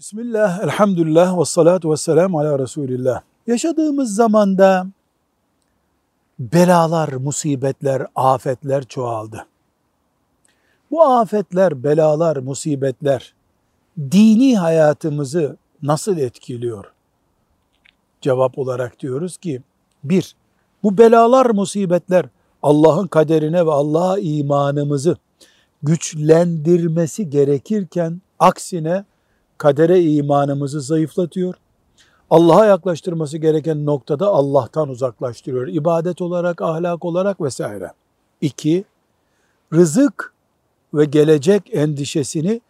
Bismillah, elhamdülillah ve salatu ve selamu ala Resulillah. Yaşadığımız zamanda belalar, musibetler, afetler çoğaldı. Bu afetler, belalar, musibetler dini hayatımızı nasıl etkiliyor? Cevap olarak diyoruz ki, bir, bu belalar, musibetler Allah'ın kaderine ve Allah'a imanımızı güçlendirmesi gerekirken aksine kadere imanımızı zayıflatıyor. Allah'a yaklaştırması gereken noktada Allah'tan uzaklaştırıyor. İbadet olarak, ahlak olarak vesaire. İki, rızık ve gelecek endişesini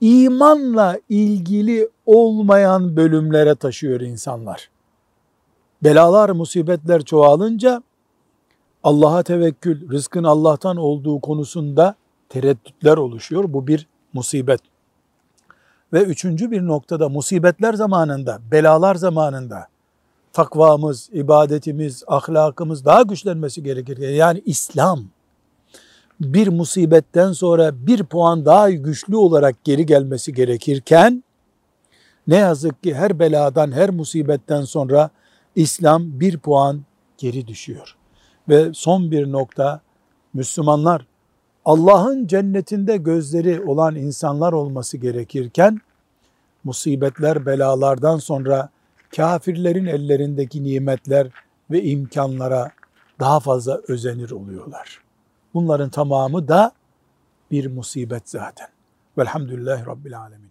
imanla ilgili olmayan bölümlere taşıyor insanlar. Belalar, musibetler çoğalınca Allah'a tevekkül, rızkın Allah'tan olduğu konusunda tereddütler oluşuyor. Bu bir musibet. Ve üçüncü bir noktada musibetler zamanında, belalar zamanında takvamız, ibadetimiz, ahlakımız daha güçlenmesi gerekir. Yani İslam bir musibetten sonra bir puan daha güçlü olarak geri gelmesi gerekirken ne yazık ki her beladan, her musibetten sonra İslam bir puan geri düşüyor. Ve son bir nokta Müslümanlar Allah'ın cennetinde gözleri olan insanlar olması gerekirken musibetler, belalardan sonra kafirlerin ellerindeki nimetler ve imkanlara daha fazla özenir oluyorlar. Bunların tamamı da bir musibet zaten. Velhamdülillahi Rabbil Alemin.